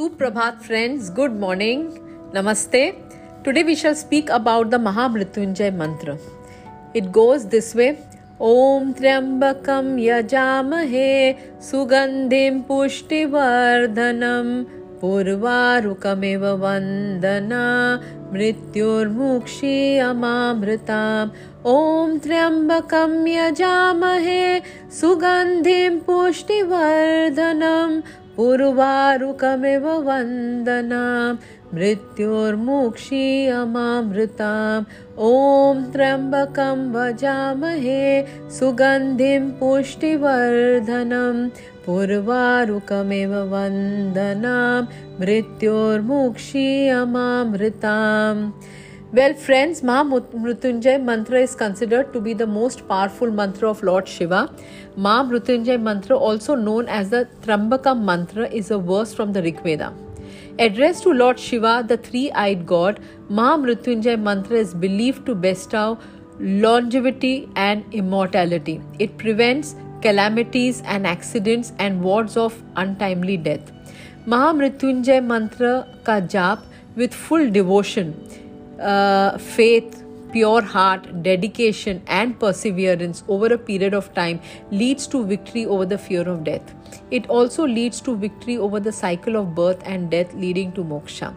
सुप्रभात friends good morning नमस्ते. Today we shall speak about the Mahamrityunjay mantra it goes this way ओम त्र्यंबक यजामहे सुगंधिम पुष्टिवर्धनम पूर्वारुकमेव वंदना मृत्युर्मुक्षी अमामृता ओम त्र्यंबकम यजामहे सुगंधिम पुष्टिवर्धनम उर्वारुकमिव वन्दनां मृत्योर्मुक्षी अमामृताम्। ॐ त्र्यम्बकं भजामहे सुगन्धिं पुष्टिवर्धनं। पूर्वारुकमिव वन्दनां मृत्योर्मुक्षी अमामृताम्। Well, friends, Mahamrityunjay mantra is considered to be the most powerful mantra of Lord Shiva. Mahamrityunjay mantra, also known as the Trambakam mantra, is a verse from the Rig Veda. Addressed to Lord Shiva, the three eyed god, Mahamrityunjay mantra is believed to bestow longevity and immortality. It prevents calamities and accidents and wards off untimely death. Mahamrityunjay mantra ka jap with full devotion uh, faith, pure heart, dedication, and perseverance over a period of time leads to victory over the fear of death. It also leads to victory over the cycle of birth and death, leading to moksha.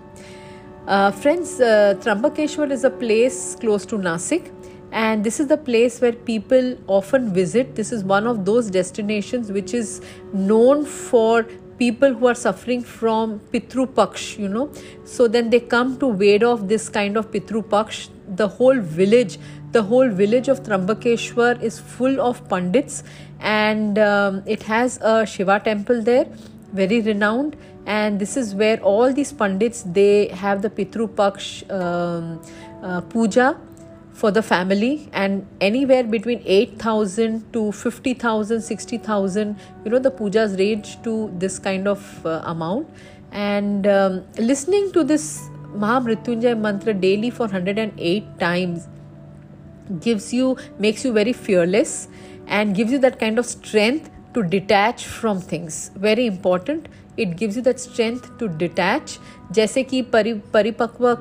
Uh, friends, uh, Trambakeshwar is a place close to Nasik, and this is the place where people often visit. This is one of those destinations which is known for people who are suffering from Pitru Paksh, you know. So then they come to ward off this kind of Pitru Paksh. The whole village, the whole village of Trambakeshwar is full of Pandits and um, it has a Shiva temple there, very renowned. And this is where all these Pandits, they have the Pitru Paksh um, uh, puja for the family and anywhere between 8000 to 50000 60000 you know the pujas range to this kind of uh, amount. And um, listening to this mahamrityunjay mantra daily for 108 times gives you makes you very fearless and gives you that kind of strength to detach from things. Very important it gives you that strength to detach जैसे कि परि, परिपक्व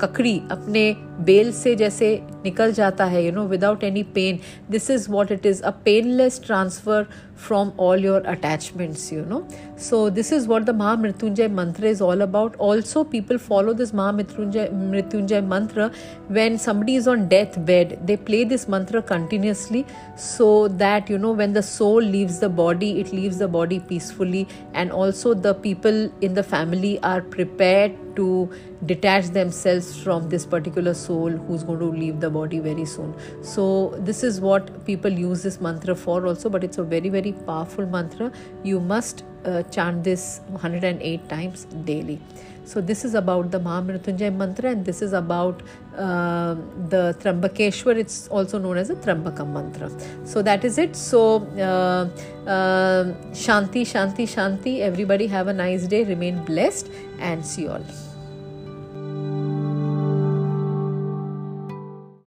ककड़ी अपने bell से जैसे निकल जाता है you know without any pain this is what it is a painless transfer from all your attachments you know. So this is what the mahamrityunjay mantra is all about. Also people follow this mahamrityunjay mantra. When somebody is on deathbed they play this mantra continuously so that you know when the soul leaves the body it leaves the body peacefully. And also the people in the family are prepared to detach themselves from this particular soul who's going to leave the body very soon so this is what people use this mantra for also but it's a very very powerful mantra you must uh, chant this 108 times daily so this is about the Mahamrityunjay mantra and this is about uh, the Trambakeshwar. It's also known as the Trambakam mantra. So that is it. So uh, uh, Shanti, Shanti, Shanti. Everybody have a nice day. Remain blessed and see you all.